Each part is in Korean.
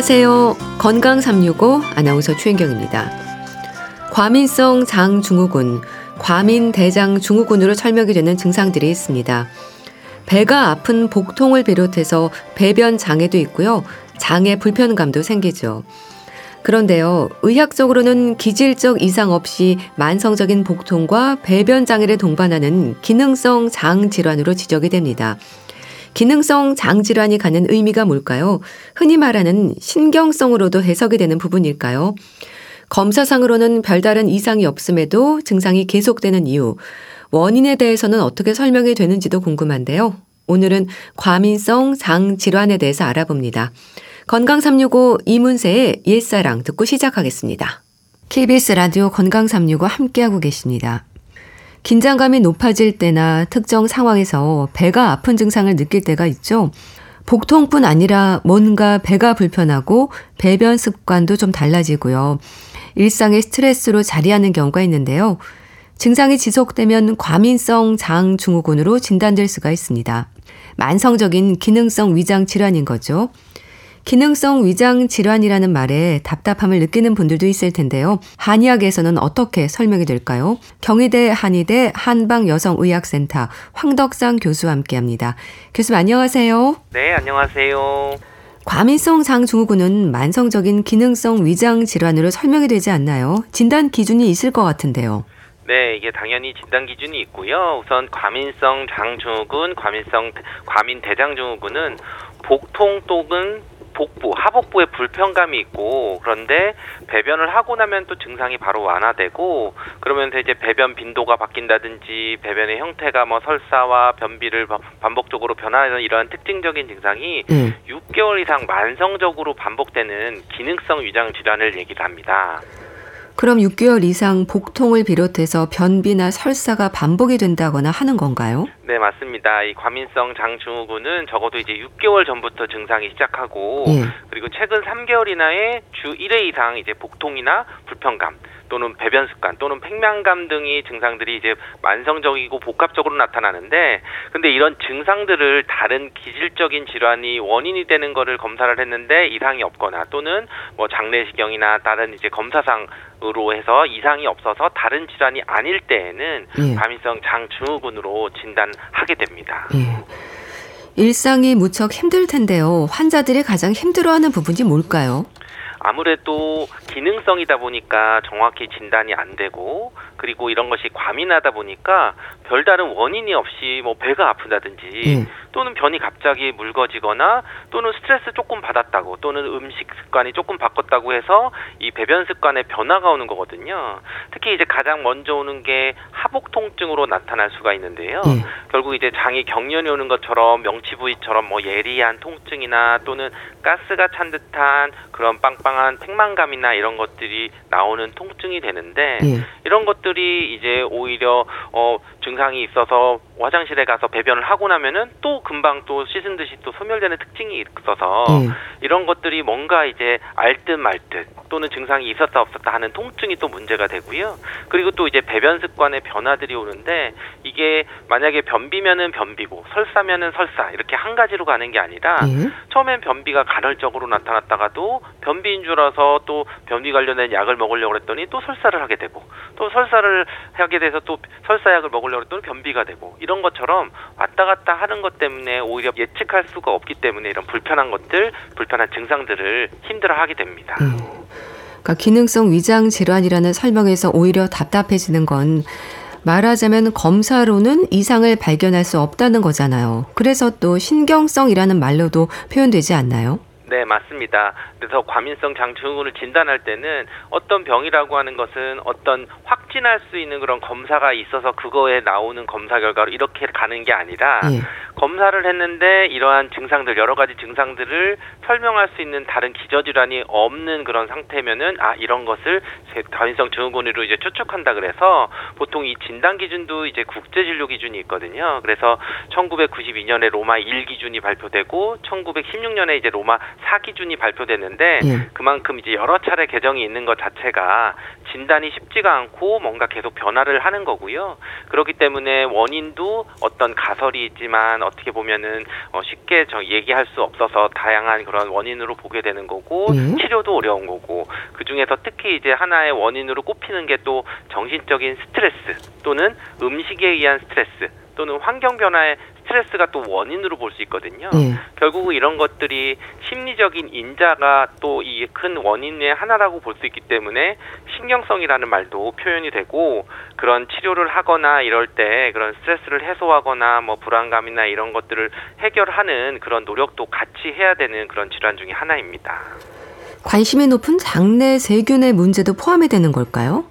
안녕하세요. 건강 365 아나운서 최인경입니다. 과민성 장증후군, 과민 대장 증후군으로 설명이 되는 증상들이 있습니다. 배가 아픈 복통을 비롯해서 배변 장애도 있고요. 장애 불편감도 생기죠. 그런데요, 의학적으로는 기질적 이상 없이 만성적인 복통과 배변 장애를 동반하는 기능성 장 질환으로 지적이 됩니다. 기능성 장 질환이 갖는 의미가 뭘까요? 흔히 말하는 신경성으로도 해석이 되는 부분일까요? 검사상으로는 별다른 이상이 없음에도 증상이 계속되는 이유, 원인에 대해서는 어떻게 설명이 되는지도 궁금한데요. 오늘은 과민성 장 질환에 대해서 알아봅니다. 건강 365 이문세의 옛사랑 듣고 시작하겠습니다. KBS 라디오 건강 365 함께하고 계십니다. 긴장감이 높아질 때나 특정 상황에서 배가 아픈 증상을 느낄 때가 있죠. 복통뿐 아니라 뭔가 배가 불편하고 배변 습관도 좀 달라지고요. 일상의 스트레스로 자리하는 경우가 있는데요. 증상이 지속되면 과민성 장 증후군으로 진단될 수가 있습니다. 만성적인 기능성 위장 질환인 거죠. 기능성 위장 질환이라는 말에 답답함을 느끼는 분들도 있을 텐데요. 한의학에서는 어떻게 설명이 될까요? 경희대 한의대 한방여성의학센터 황덕상 교수와 함께 합니다. 교수님 안녕하세요. 네, 안녕하세요. 과민성 장증후군은 만성적인 기능성 위장 질환으로 설명이 되지 않나요? 진단 기준이 있을 것 같은데요. 네, 이게 당연히 진단 기준이 있고요. 우선 과민성 장증후군, 과민성 과민 대장증후군은 복통 또는 복부, 하복부에 불편감이 있고 그런데 배변을 하고 나면 또 증상이 바로 완화되고 그러면서 이제 배변 빈도가 바뀐다든지 배변의 형태가 뭐 설사와 변비를 반복적으로 변화하는 이러한 특징적인 증상이 음. 6개월 이상 만성적으로 반복되는 기능성 위장 질환을 얘기를 합니다. 그럼 6개월 이상 복통을 비롯해서 변비나 설사가 반복이 된다거나 하는 건가요? 네, 맞습니다. 이 과민성 장증후군은 적어도 이제 6개월 전부터 증상이 시작하고 예. 그리고 최근 3개월 이나에 주 1회 이상 이제 복통이나 불편감 또는 배변 습관 또는 팽만감 등이 증상들이 이제 만성적이고 복합적으로 나타나는데 근데 이런 증상들을 다른 기질적인 질환이 원인이 되는 거를 검사를 했는데 이상이 없거나 또는 뭐 장내시경이나 다른 이제 검사상으로 해서 이상이 없어서 다른 질환이 아닐 때에는 예. 과민성 장증후군으로 진단하게 됩니다. 예. 일상이 무척 힘들 텐데요. 환자들이 가장 힘들어하는 부분이 뭘까요? 아무래도 기능성이다 보니까 정확히 진단이 안 되고 그리고 이런 것이 과민하다 보니까 별다른 원인이 없이 뭐 배가 아프다든지 음. 또는 변이 갑자기 묽어지거나 또는 스트레스 조금 받았다고 또는 음식 습관이 조금 바꿨다고 해서 이 배변 습관에 변화가 오는 거거든요. 특히 이제 가장 먼저 오는 게 하복 통증으로 나타날 수가 있는데요. 음. 결국 이제 장이 경련이 오는 것처럼 명치 부위처럼 뭐 예리한 통증이나 또는 가스가 찬 듯한 그런 빵빵 한 팽만감이나 이런 것들이 나오는 통증이 되는데 음. 이런 것들이 이제 오히려 어 증상이 있어서 화장실에 가서 배변을 하고 나면은 또 금방 또 씻은 듯이 또 소멸되는 특징이 있어서 음. 이런 것들이 뭔가 이제 알듯 말듯 또는 증상이 있었다 없었다 하는 통증이 또 문제가 되고요. 그리고 또 이제 배변 습관의 변화들이 오는데 이게 만약에 변비면은 변비고 설사면은 설사 이렇게 한 가지로 가는 게 아니라 음. 처음엔 변비가 간헐적으로 나타났다가도 변비인 줄 알아서 또 변비 관련된 약을 먹으려고 했더니 또 설사를 하게 되고 또 설사를 하게 돼서 또 설사약을 먹으려고 했더니 변비가 되고 이런 것처럼 왔다 갔다 하는 것 때문에 오히려 예측할 수가 없기 때문에 이런 불편한 것들, 불편한 증상들을 힘들어하게 됩니다. 음. 그러니까 기능성 위장 질환이라는 설명에서 오히려 답답해지는 건 말하자면 검사로는 이상을 발견할 수 없다는 거잖아요. 그래서 또 신경성이라는 말로도 표현되지 않나요? 네, 맞습니다. 그래서 과민성 장증후군을 진단할 때는 어떤 병이라고 하는 것은 어떤 확진할 수 있는 그런 검사가 있어서 그거에 나오는 검사 결과로 이렇게 가는 게 아니라 예. 검사를 했는데 이러한 증상들 여러 가지 증상들을 설명할 수 있는 다른 기저질환이 없는 그런 상태면은 아 이런 것을 과민성 증후군으로 이제 추측한다 그래서 보통 이 진단 기준도 이제 국제 진료 기준이 있거든요. 그래서 1992년에 로마 1 기준이 발표되고 1916년에 이제 로마 4 기준이 발표됐는데 예. 그만큼 이제 여러 차례 개정이 있는 것 자체가 진단이 쉽지가 않고 뭔가 계속 변화를 하는 거고요. 그렇기 때문에 원인도 어떤 가설이 있지만 어떻게 보면은 어, 쉽게 저 얘기할 수 없어서 다양한 그런 원인으로 보게 되는 거고 예. 치료도 어려운 거고 그 중에서 특히 이제 하나의 원인으로 꼽히는 게 또 정신적인 스트레스 또는 음식에 의한 스트레스 또는 환경 변화의 스트레스가 또 원인으로 볼 수 있거든요. 예. 결국 이런 것들이 심리적인 인자가 또 이 큰 원인의 하나라고 볼 수 있기 때문에 신경성이라는 말도 표현이 되고 그런 치료를 하거나 이럴 때 그런 스트레스를 해소하거나 뭐 불안감이나 이런 것들을 해결하는 그런 노력도 같이 해야 되는 그런 질환 중에 하나입니다. 관심이 높은 장내 세균의 문제도 포함이 되는 걸까요?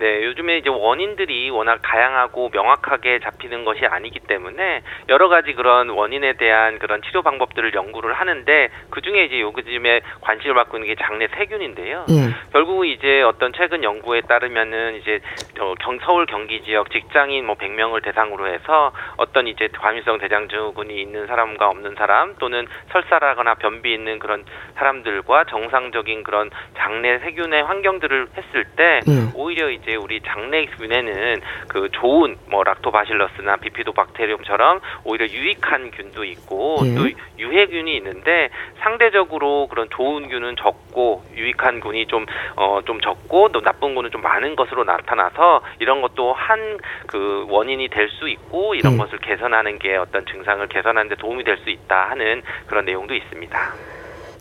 네, 요즘에 이제 원인들이 워낙 다양하고 명확하게 잡히는 것이 아니기 때문에 여러 가지 그런 원인에 대한 그런 치료 방법들을 연구를 하는데 그 중에 이제 요즘에 관심을 받고 있는 게 장내 세균인데요. 예. 결국 이제 어떤 최근 연구에 따르면은 이제 저 경, 서울 경기 지역 직장인 뭐 100명을 대상으로 해서 어떤 이제 과민성 대장증후군이 있는 사람과 없는 사람 또는 설사라거나 변비 있는 그런 사람들과 정상적인 그런 장내 세균의 환경들을 했을 때 예. 오히려 이제 우리 장내 균에는 그 좋은 뭐 락토바실러스나 비피도박테리움처럼 오히려 유익한 균도 있고 예. 또 유해균이 있는데 상대적으로 그런 좋은 균은 적고 유익한 균이 좀어좀 적고 또 나쁜 균은 좀 많은 것으로 나타나서 이런 것도 한 그 원인이 될 수 있고 이런 음. 것을 개선하는 게 어떤 증상을 개선하는 데 도움이 될 수 있다 하는 그런 내용도 있습니다.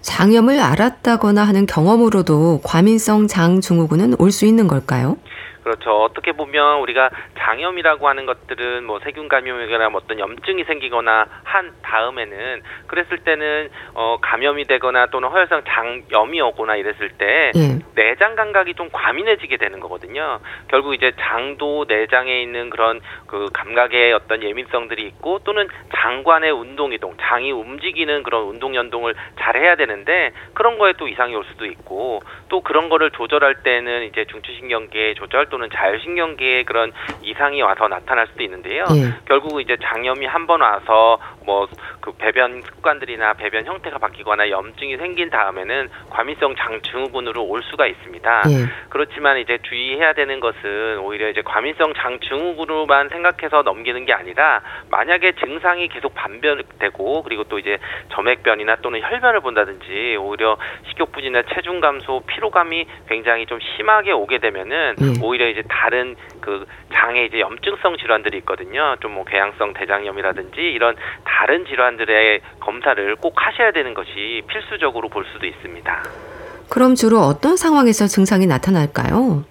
장염을 앓았다거나 하는 경험으로도 과민성 장증후군은 올 수 있는 걸까요? 그렇죠. 어떻게 보면 우리가 장염이라고 하는 것들은 뭐 세균 감염이거나 뭐 어떤 염증이 생기거나 한 다음에는 그랬을 때는 어 감염이 되거나 또는 허혈성 장염이 오거나 이랬을 때 예. 내장 감각이 좀 과민해지게 되는 거거든요. 결국 이제 장도 내장에 있는 그런 그 감각의 어떤 예민성들이 있고 또는 장관의 운동 이동, 장이 움직이는 그런 운동 연동을 잘 해야 되는데 그런 거에 또 이상이 올 수도 있고 또 그런 거를 조절할 때는 이제 중추신경계의 조절 또는 자율신경계의 그런 이상이 와서 나타날 수도 있는데요. 예. 결국 이제 장염이 한 번 와서 뭐 그 배변 습관들이나 배변 형태가 바뀌거나 염증이 생긴 다음에는 과민성 장증후군으로 올 수가 있습니다. 예. 그렇지만 이제 주의해야 되는 것은 오히려 이제 과민성 장증후군으로만 생각해서 넘기는 게 아니라 만약에 증상이 계속 반변되고 그리고 또 이제 점액변이나 또는 혈변을 본다든지 오히려 식욕 부진이나 체중 감소, 피로감이 굉장히 좀 심하게 오게 되면은 예. 오히려 이제 다른 그 장에 이제 염증성 질환들이 있거든요. 좀 뭐 궤양성 대장염이라든지 이런 다른 질환들의 검사를 꼭 하셔야 되는 것이 필수적으로 볼 수도 있습니다. 그럼 주로 어떤 상황에서 증상이 나타날까요?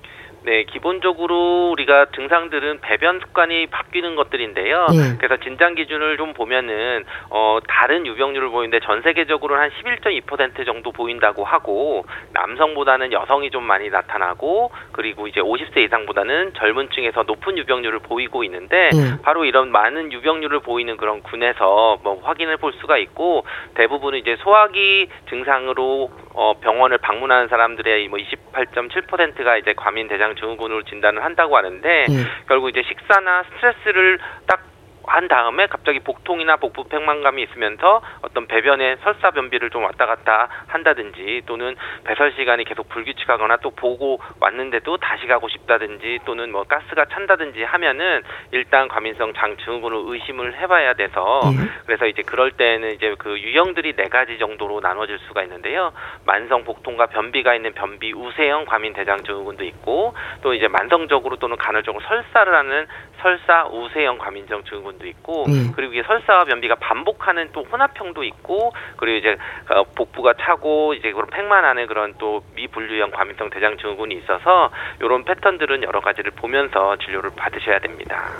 네, 기본적으로 우리가 증상들은 배변 습관이 바뀌는 것들인데요. 예. 그래서 진단 기준을 좀 보면은 어 다른 유병률을 보이는데 전 세계적으로는 한11.2% 정도 보인다고 하고 남성보다는 여성이 좀 많이 나타나고 그리고 이제 50세 이상보다는 젊은 층에서 높은 유병률을 보이고 있는데 예. 바로 이런 많은 유병률을 보이는 그런 군에서 뭐 확인을 볼 수가 있고 대부분은 이제 소화기 증상으로 어 병원을 방문하는 사람들의 뭐 28.7%가 이제 과민 대장 증후군으로 진단을 한다고 하는데 예. 결국 이제 식사나 스트레스를 딱 한 다음에 갑자기 복통이나 복부 팽만감이 있으면서 어떤 배변에 설사 변비를 좀 왔다 갔다 한다든지 또는 배설 시간이 계속 불규칙하거나 또 보고 왔는데도 다시 가고 싶다든지 또는 뭐 가스가 찬다든지 하면은 일단 과민성 장 증후군을 의심을 해봐야 돼서 예. 그래서 이제 그럴 때는 이제 그 유형들이 네 가지 정도로 나눠질 수가 있는데요. 만성 복통과 변비가 있는 변비 우세형 과민 대장 증후군도 있고 또 이제 만성적으로 또는 간헐적으로 설사를 하는 설사 우세형 과민성 증후군 도 있고 예. 그리고 이게 설사와 변비가 반복하는 또 혼합형도 있고 그리고 이제 어, 복부가 차고 이제 그런 팽만하는 그런 또 미분류형 과민성 대장 증후군이 있어서 이런 패턴들은 여러 가지를 보면서 진료를 받으셔야 됩니다.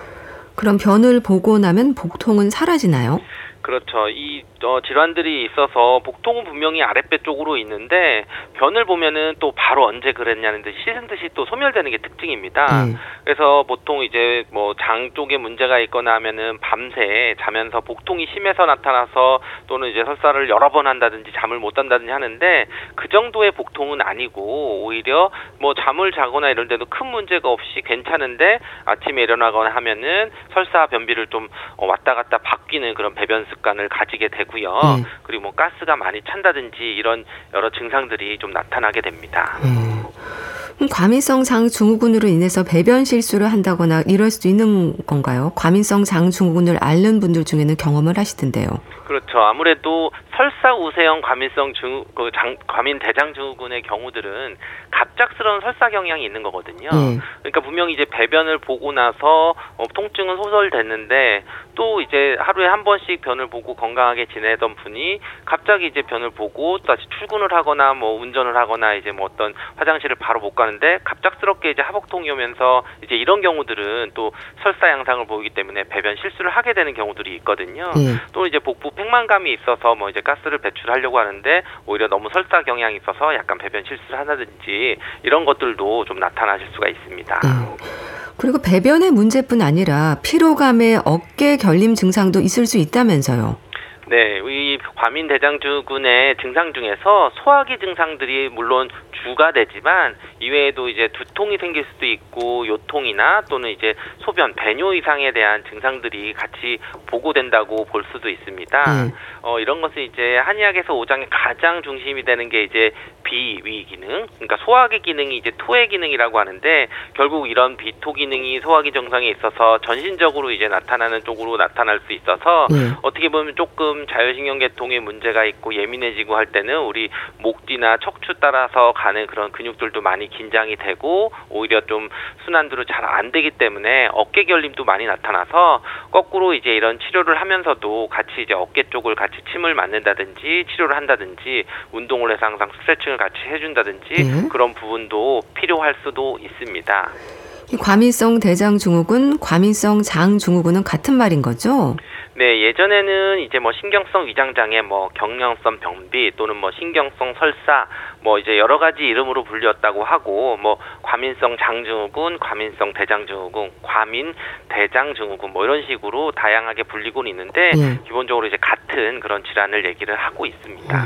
그럼 변을 보고 나면 복통은 사라지나요? 그렇죠. 이 어, 질환들이 있어서 복통은 분명히 아랫배 쪽으로 있는데 변을 보면은 또 바로 언제 그랬냐는 듯이 씻은 듯이 또 소멸되는 게 특징입니다. 예. 그래서 보통 이제 뭐 장 쪽에 문제가 있거나 하면은 밤새 자면서 복통이 심해서 나타나서 또는 이제 설사를 여러 번 한다든지 잠을 못 잔다든지 하는데 그 정도의 복통은 아니고 오히려 뭐 잠을 자거나 이럴 때도 큰 문제가 없이 괜찮은데 아침에 일어나거나 하면은 설사 변비를 좀 어, 왔다 갔다 바뀌는 그런 배변 습 관을 가지게 되고요. 예. 그리고 뭐 가스가 많이 찬다든지 이런 여러 증상들이 좀 나타나게 됩니다. 예. 과민성 장증후군으로 인해서 배변 실수를 한다거나 이럴 수도 있는 건가요? 과민성 장증후군을 앓는 분들 중에는 경험을 하시던데요. 그렇죠. 아무래도 설사 우세형 과민성 증, 그 장, 과민 대장 증후군의 경우들은 갑작스러운 설사 경향이 있는 거거든요. 예. 그러니까 분명히 이제 배변을 보고 나서 어, 통증은 소설됐는데 또 이제 하루에 한 번씩 변을 보고 건강하게 지내던 분이 갑자기 이제 변을 보고 다시 출근을 하거나 뭐 운전을 하거나 이제 뭐 어떤 화장실을 바로 못 가는 데 갑작스럽게 이제 하복통이 오면서 이제 이런 경우들은 또 설사 양상을 보이기 때문에 배변 실수를 하게 되는 경우들이 있거든요. 예. 또 이제 복부 팽만감이 있어서 뭐 이제 가스를 배출하려고 하는데 오히려 너무 설사 경향이 있어서 약간 배변 실수를 한다든지 이런 것들도 좀 나타나실 수가 있습니다. 예. 그리고 배변의 문제뿐 아니라 피로감에 어깨 결림 증상도 있을 수 있다면서요. 네, 이 과민 대장증후군의 증상 중에서 소화기 증상들이 물론 주가 되지만 이외에도 이제 두통이 생길 수도 있고 요통이나 또는 이제 소변 배뇨 이상에 대한 증상들이 같이 보고된다고 볼 수도 있습니다. 네. 어, 이런 것은 이제 한의학에서 오장의 가장 중심이 되는 게 이제 비위 기능, 그러니까 소화기 기능이 이제 토의 기능이라고 하는데 결국 이런 비토 기능이 소화기 정상에 있어서 전신적으로 이제 나타나는 쪽으로 나타날 수 있어서 예. 어떻게 보면 조금 자율신경계통에 문제가 있고 예민해지고 할 때는 우리 목 뒤나 척추 따라서 가는 그런 근육들도 많이 긴장이 되고 오히려 좀 순환도로 잘안 되기 때문에 어깨 결림도 많이 나타나서 거꾸로 이제 이런 치료를 하면서도 같이 이제 어깨 쪽을 같이 침을 맞는다든지 치료를 한다든지 운동을 해서 항상 스트레칭을 같이 해준다든지 네. 그런 부분도 필요할 수도 있습니다. 이 과민성 대장 증후군, 과민성 장 증후군은 같은 말인 거죠? 네, 예전에는 이제 뭐 신경성 위장 장애, 뭐 경련성 변비 또는 뭐 신경성 설사, 뭐 이제 여러 가지 이름으로 불렸다고 하고 뭐 과민성 장증후군, 과민성 대장증후군, 과민 대장증후군 뭐 이런 식으로 다양하게 불리고는 있는데 예. 기본적으로 이제 같은 그런 질환을 얘기를 하고 있습니다.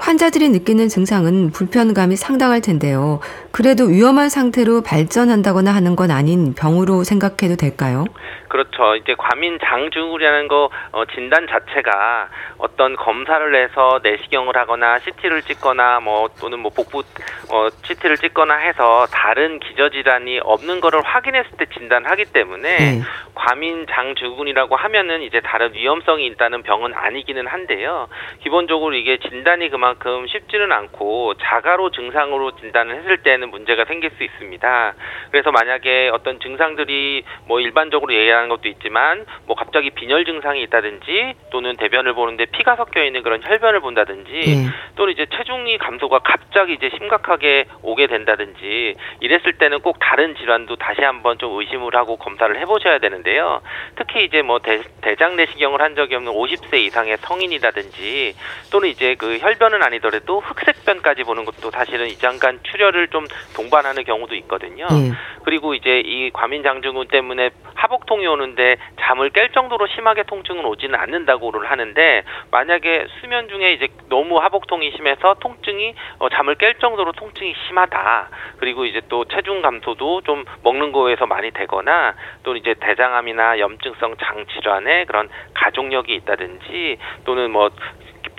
환자들이 느끼는 증상은 불편감이 상당할 텐데요. 그래도 위험한 상태로 발전한다거나 하는 건 아닌 병으로 생각해도 될까요? 그렇죠. 이제 과민 장증후군이라는 거 어, 진단 자체가 어떤 검사를 해서 내시경을 하거나 CT를 찍거나 뭐 또는 뭐 복부 어, CT를 찍거나 해서 다른 기저질환이 없는 거를 확인했을 때 진단하기 때문에 네. 과민 장증후군이라고 하면은 이제 다른 위험성이 있다는 병은 아니기는 한데요. 기본적으로 이게 진단이 그만큼 쉽지는 않고 자가로 증상으로 진단을 했을 때는 문제가 생길 수 있습니다. 그래서 만약에 어떤 증상들이 뭐 일반적으로 얘기하는 것도 있지만 뭐 갑자기 빈혈 증상이 있다든지 또는 대변을 보는데 피가 섞여 있는 그런 혈변을 본다든지 예. 또는 이제 체중이 감소가 갑자기 이제 심각하게 오게 된다든지 이랬을 때는 꼭 다른 질환도 다시 한번 좀 의심을 하고 검사를 해보셔야 되는데요. 특히 이제 뭐 대, 대장 내시경을 한 적이 없는 50세 이상의 성인이라든지 또는 이제 그 혈변은 아니더라도 흑색변까지 보는 것도 사실은 이장간 출혈을 좀 동반하는 경우도 있거든요. 예. 그리고 이제 이 과민장증후군 때문에 하복통이 오는데 잠을 깰 정도로 심하게 통증은 오지는 않는다고를 하는데 만약에 수면 중에 이제 너무 하복통이 심해서 통증이 어, 잠을 깰 정도로 통증이 심하다. 그리고 이제 또 체중 감소도 좀 먹는 거에서 많이 되거나 또 이제 대장암이나 염증성 장 질환에 그런 가족력이 있다든지 또는 뭐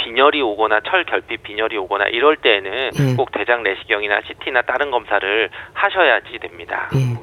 빈혈이 오거나 철 결핍 빈혈이 오거나 이럴 때에는 예. 꼭 대장 내시경이나 CT나 다른 검사를 하셔야지 됩니다. 예.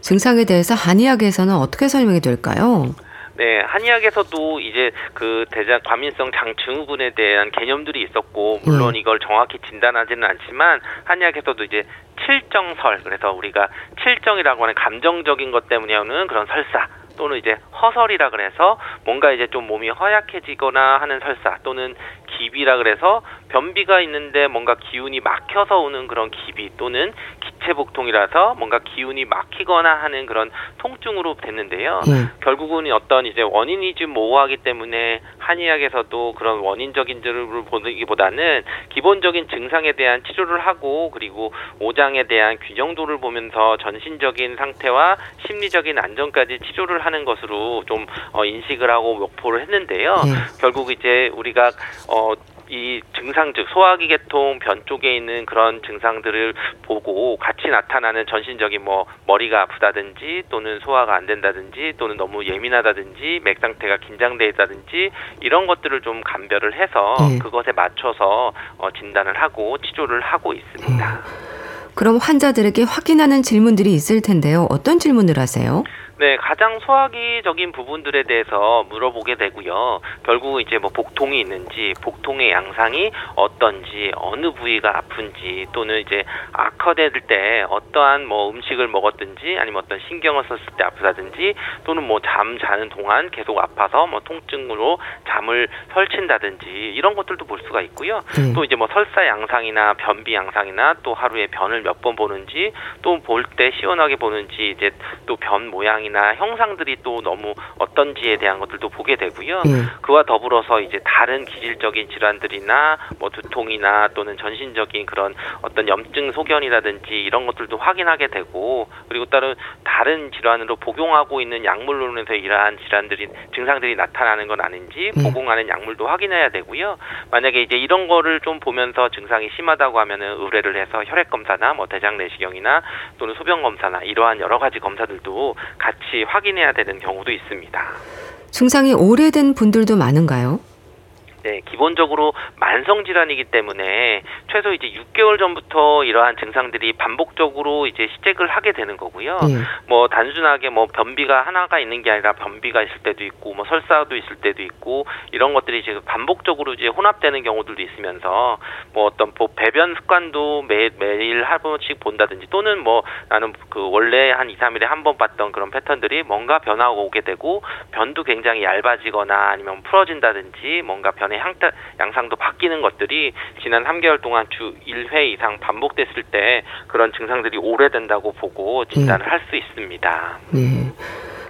증상에 대해서 한의학에서는 어떻게 설명이 될까요? 네, 한의학에서도 이제 그 대장 과민성 장증후군에 대한 개념들이 있었고 물론 음. 이걸 정확히 진단하지는 않지만 한의학에서도 이제 칠정설 그래서 우리가 칠정이라고 하는 감정적인 것 때문에 오는 그런 설사 또는 이제 허설이라 그래서 뭔가 이제 좀 몸이 허약해지거나 하는 설사 또는 기비라 그래서 변비가 있는데 뭔가 기운이 막혀서 오는 그런 기비 또는 기체 복통이라서 뭔가 기운이 막히거나 하는 그런 통증으로 됐는데요. 예. 결국은 어떤 이제 원인이 좀 모호하기 때문에 한의학에서도 그런 원인적인 줄을 보기보다는 기본적인 증상에 대한 치료를 하고 그리고 오장에 대한 균형도를 보면서 전신적인 상태와 심리적인 안정까지 치료를 하는 것으로 좀 어, 인식을 하고 목포를 했는데요. 예. 결국 이제 우리가 어, 이 증상 즉 소화기 계통 변 쪽에 있는 그런 증상들을 보고 같이 나타나는 전신적인 뭐 머리가 아프다든지 또는 소화가 안 된다든지 또는 너무 예민하다든지 맥 상태가 긴장돼 있다든지 이런 것들을 좀 감별을 해서 네. 그것에 맞춰서 어, 진단을 하고 치료를 하고 있습니다. 그럼 환자들에게 확인하는 질문들이 있을 텐데요. 어떤 질문을 하세요? 네, 가장 소화기적인 부분들에 대해서 물어보게 되고요. 결국 이제 뭐 복통이 있는지, 복통의 양상이 어떤지, 어느 부위가 아픈지, 또는 이제 악화될 때 어떠한 뭐 음식을 먹었든지, 아니면 어떤 신경을 썼을 때 아프다든지, 또는 뭐 잠 자는 동안 계속 아파서 뭐 통증으로 잠을 설친다든지 이런 것들도 볼 수가 있고요. 네. 또 이제 뭐 설사 양상이나 변비 양상이나 또 하루에 변을 몇 번 보는지, 또 볼 때 시원하게 보는지 이제 또 변 모양이나 형상들이 또 너무 어떤지에 대한 것들도 보게 되고요. 예. 그와 더불어서 이제 다른 기질적인 질환들이나 뭐 두통이나 또는 전신적인 그런 어떤 염증 소견이라든지 이런 것들도 확인하게 되고 그리고 다른 다른 질환으로 복용하고 있는 약물로 인해서 이러한 질환들이 증상들이 나타나는 건 아닌지 네. 복용하는 약물도 확인해야 되고요. 만약에 이제 이런 거를 좀 보면서 증상이 심하다고 하면은 의뢰를 해서 혈액 검사나 뭐 대장 내시경이나 또는 소변 검사나 이러한 여러 가지 검사들도 같이 확인해야 되는 경우도 있습니다. 증상이 오래된 분들도 많은가요? 네, 기본적으로 만성 질환이기 때문에 최소 이제 6개월 전부터 이러한 증상들이 반복적으로 이제 시작을 하게 되는 거고요. 예. 뭐 단순하게 뭐 변비가 하나가 있는 게 아니라 변비가 있을 때도 있고 뭐 설사도 있을 때도 있고 이런 것들이 지금 반복적으로 이제 혼합되는 경우들도 있으면서 뭐 어떤 뭐 배변 습관도 매 매일 한 번씩 본다든지 또는 뭐 나는 그 원래 한 2, 3일에 한 번 봤던 그런 패턴들이 뭔가 변화가 오게 되고 변도 굉장히 얇아지거나 아니면 풀어진다든지 뭔가 변의 향타, 양상도 바뀌는 것들이 지난 3개월 동안 주 1회 이상 반복됐을 때 그런 증상들이 오래된다고 보고 진단을 할수 있습니다. 예.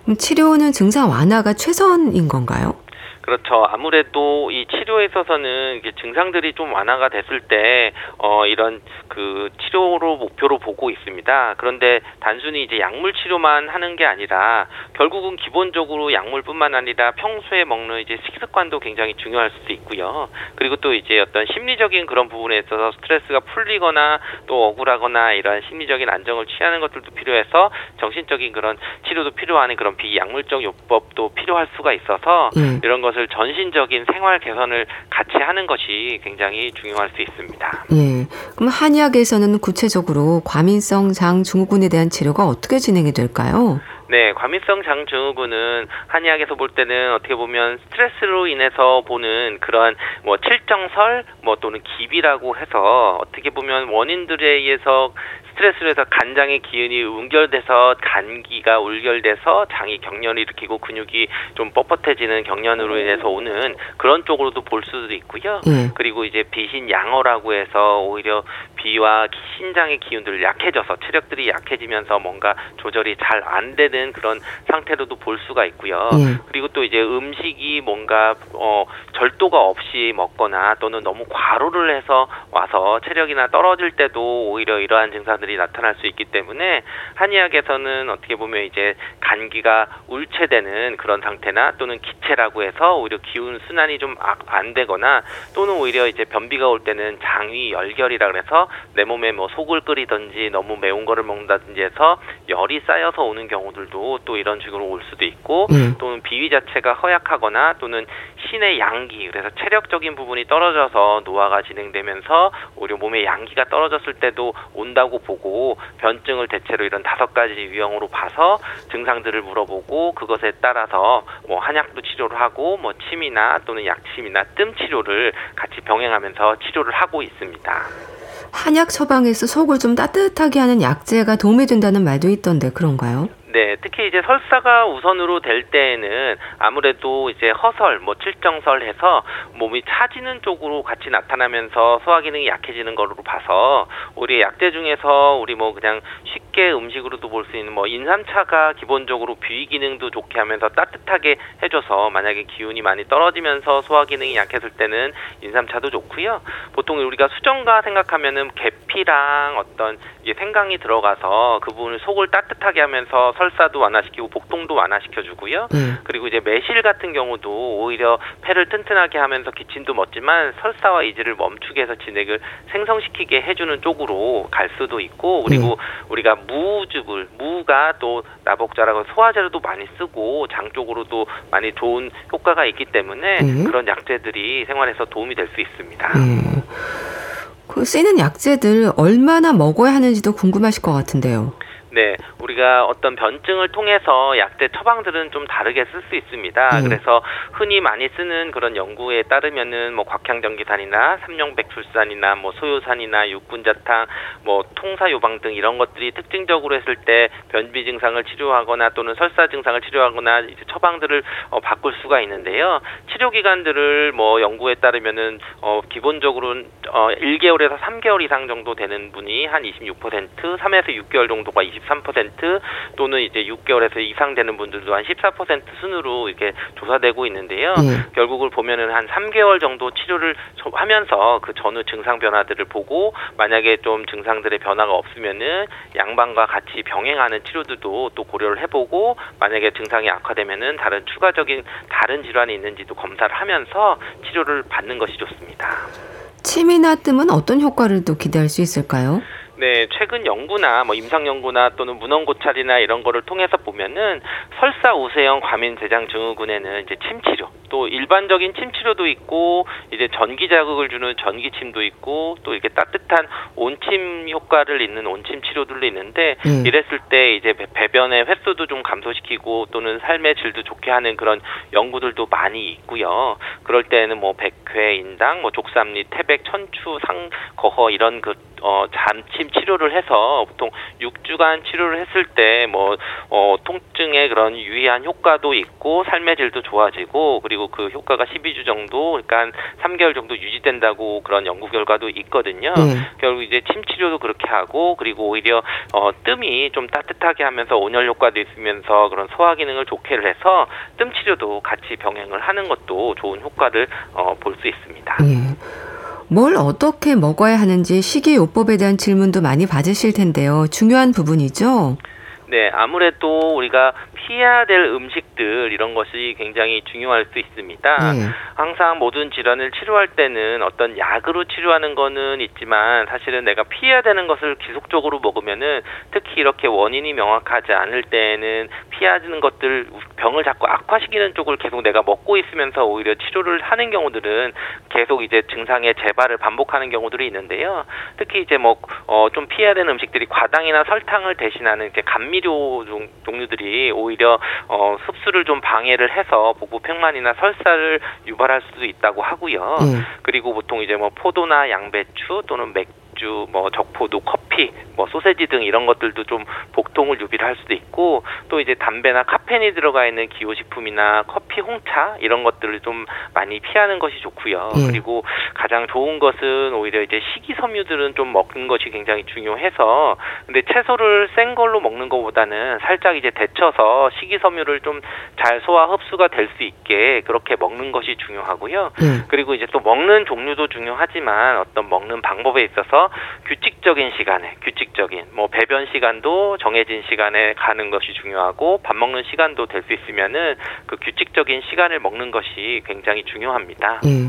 그럼 치료는 증상 완화가 최선인 건가요? 그렇죠. 아무래도 이 치료에 있어서는 이게 증상들이 좀 완화가 됐을 때, 어, 이런 그 치료로 목표로 보고 있습니다. 그런데 단순히 이제 약물 치료만 하는 게 아니라 결국은 기본적으로 약물뿐만 아니라 평소에 먹는 이제 식습관도 굉장히 중요할 수도 있고요. 그리고 또 이제 어떤 심리적인 그런 부분에 있어서 스트레스가 풀리거나 또 억울하거나 이런 심리적인 안정을 취하는 것들도 필요해서 정신적인 그런 치료도 필요한 그런 비약물적 요법도 필요할 수가 있어서 예. 이런 것을 전신적인 생활 개선을 같이 하는 것이 굉장히 중요할 수 있습니다. 예. 그럼 한의학에서는 구체적으로 과민성 장 증후군에 대한 치료가 어떻게 진행이 될까요? 네, 과민성 장증후군은 한의학에서 볼 때는 어떻게 보면 스트레스로 인해서 보는 그런 뭐 칠정설 뭐 또는 기비라고 해서 어떻게 보면 원인들에 의해서 스트레스로 해서 간장의 기운이 응결돼서 간기가 울결돼서 장이 경련을 일으키고 근육이 좀 뻣뻣해지는 경련으로 인해서 오는 그런 쪽으로도 볼 수도 있고요. 예. 그리고 이제 비신 양어라고 해서 오히려 비와 기- 신장의 기운들이 약해져서 체력들이 약해지면서 뭔가 조절이 잘 안 되는 그런 상태로도 볼 수가 있고요. 예. 그리고 또 이제 음식이 뭔가 어 절도가 없이 먹거나 또는 너무 과로를 해서 와서 체력이나 떨어질 때도 오히려 이러한 증상들이 나타날 수 있기 때문에 한의학에서는 어떻게 보면 이제 간기가 울체되는 그런 상태나 또는 기체라고 해서 오히려 기운 순환이 좀 안 되거나 또는 오히려 이제 변비가 올 때는 장위 열결이라 그래서 내 몸에 뭐 속을 끓이든지 너무 매운 거를 먹는다든지 해서 열이 쌓여서 오는 경우들도 또 이런 식으로 올 수도 있고 예. 또는 비위 자체가 허약하거나 또는 신의 양기 그래서 체력적인 부분이 떨어져서 노화가 진행되면서 오히려 몸의 양기가 떨어졌을 때도 온다고 보고 변증을 대체로 이런 다섯 가지 유형으로 봐서 증상들을 물어보고 그것에 따라서 뭐 한약도 치료를 하고 뭐 침이나 또는 약침이나 뜸 치료를 같이 병행하면서 치료를 하고 있습니다. 한약 처방에서 속을 좀 따뜻하게 하는 약재가 도움이 된다는 말도 있던데 그런가요? 네, 특히 이제 설사가 우선으로 될 때에는 아무래도 이제 허설, 뭐 칠정설 해서 몸이 차지는 쪽으로 같이 나타나면서 소화 기능이 약해지는 걸로 봐서 우리 약재 중에서 우리 뭐 그냥 쉽게 음식으로도 볼 수 있는 뭐 인삼차가 기본적으로 비위 기능도 좋게 하면서 따뜻하게 해줘서 만약에 기운이 많이 떨어지면서 소화 기능이 약해질 때는 인삼차도 좋고요. 보통 우리가 수정과 생각하면은 계피랑 어떤 이게 생강이 들어가서 그 부분을 속을 따뜻하게 하면서 설사도 완화시키고 복통도 완화시켜 주고요. 예. 그리고 이제 매실 같은 경우도 오히려 폐를 튼튼하게 하면서 기침도 멋지만 설사와 이질을 멈추게 해서 진액을 생성시키게 해주는 쪽으로 갈 수도 있고 그리고 우리가 무즙을 무가 또 나복자라고 소화제로도 많이 쓰고 장 쪽으로도 많이 좋은 효과가 있기 때문에 음. 그런 약재들이 생활에서 도움이 될 수 있습니다. 예. 그 쓰이는 약재들 얼마나 먹어야 하는지도 궁금하실 것 같은데요. 네, 우리가 어떤 변증을 통해서 약제 처방들은 좀 다르게 쓸 수 있습니다. 음. 그래서 흔히 많이 쓰는 그런 연구에 따르면은 뭐 곽향전기산이나 삼룡백출산이나 뭐 소요산이나 육군자탕, 뭐 통사요방 등 이런 것들이 특징적으로 했을 때 변비 증상을 치료하거나 또는 설사 증상을 치료하거나 이제 처방들을 어, 바꿀 수가 있는데요. 치료 기간들을 뭐 연구에 따르면은 어, 기본적으로는 어, 1개월에서 3개월 이상 정도 되는 분이 한 26%, 3에서 6개월 정도가 23% 또는 이제 6개월에서 이상 되는 분들도 한 14% 순으로 이렇게 조사되고 있는데요. 예. 결국을 보면은 한 3개월 정도 치료를 저- 하면서 그 전후 증상 변화들을 보고 만약에 좀 증상들의 변화가 없으면은 양방과 같이 병행하는 치료들도 또 고려를 해보고 만약에 증상이 악화되면은 다른 추가적인 다른 질환이 있는지도 검사를 하면서 치료를 받는 것이 좋습니다. 침이나 뜸은 어떤 효과를 또 기대할 수 있을까요? 네, 최근 연구나 뭐 임상 연구나 또는 문헌 고찰이나 이런 거를 통해서 보면은 설사 우세형 과민 대장 증후군에는 이제 침 치료, 또 일반적인 침 치료도 있고 이제 전기 자극을 주는 전기 침도 있고 또 이렇게 따뜻한 온침 효과를 있는 온침 치료들도 있는데 예. 이랬을 때 이제 배- 배변의 횟수도 좀 감소시키고 또는 삶의 질도 좋게 하는 그런 연구들도 많이 있고요. 그럴 때는 뭐 백회, 인당, 뭐 족삼리, 태백, 천추, 상, 거허 이런 그 어, 잠침 치료를 해서 보통 6주간 치료를 했을 때뭐 어, 통증에 그런 유의한 효과도 있고 삶의 질도 좋아지고 그리고 그 효과가 12주 정도 그러니까 한 3개월 정도 유지된다고 그런 연구 결과도 있거든요. 예. 결국 이제 침 치료도 그렇게 하고 그리고 오히려 어, 뜸이 좀 따뜻하게 하면서 온열 효과도 있으면서 그런 소화 기능을 좋게를 해서 뜸 치료도 같이 병행을 하는 것도 좋은 효과를 어, 볼 수 있습니다. 예. 뭘 어떻게 먹어야 하는지 식이요법에 대한 질문도 많이 받으실 텐데요. 중요한 부분이죠. 네, 아무래도 우리가 피해야 될 음식들 이런 것이 굉장히 중요할 수 있습니다. 예. 항상 모든 질환을 치료할 때는 어떤 약으로 치료하는 거는 있지만 사실은 내가 피해야 되는 것을 지속적으로 먹으면은 특히 이렇게 원인이 명확하지 않을 때에는 피하는 것들 병을 자꾸 악화시키는 쪽을 계속 내가 먹고 있으면서 오히려 치료를 하는 경우들은 계속 이제 증상의 재발을 반복하는 경우들이 있는데요. 특히 이제 뭐 어 좀 피해야 되는 음식들이 과당이나 설탕을 대신하는 이렇게 감미료 종, 종류들이 오히려 어 흡수를 좀 방해를 해서 복부 팽만이나 설사를 유발할 수도 있다고 하고요. 예. 그리고 보통 이제 뭐 포도나 양배추 또는 맥주, 뭐 적포도, 커피, 뭐 소세지 등 이런 것들도 좀 복통을 유발할 할 수도 있고 또 이제 담배나 카페인이 들어가 있는 기호식품이나 커피, 홍차 이런 것들을 좀 많이 피하는 것이 좋고요. 예. 그리고 가장 좋은 것은 오히려 이제 식이섬유들은 좀 먹는 것이 굉장히 중요해서 근데 채소를 센 걸로 먹는 것보다는 살짝 이제 데쳐서 식이섬유를 좀 잘 소화 흡수가 될 수 있게 그렇게 먹는 것이 중요하고요. 예. 그리고 이제 또 먹는 종류도 중요하지만 어떤 먹는 방법에 있어서 규칙적인 시간에 규칙적인 뭐 배변 시간도 정해진 시간에 가는 것이 중요하고 밥 먹는 시간도 될 수 있으면은 그 규칙적인 시간을 먹는 것이 굉장히 중요합니다. 예.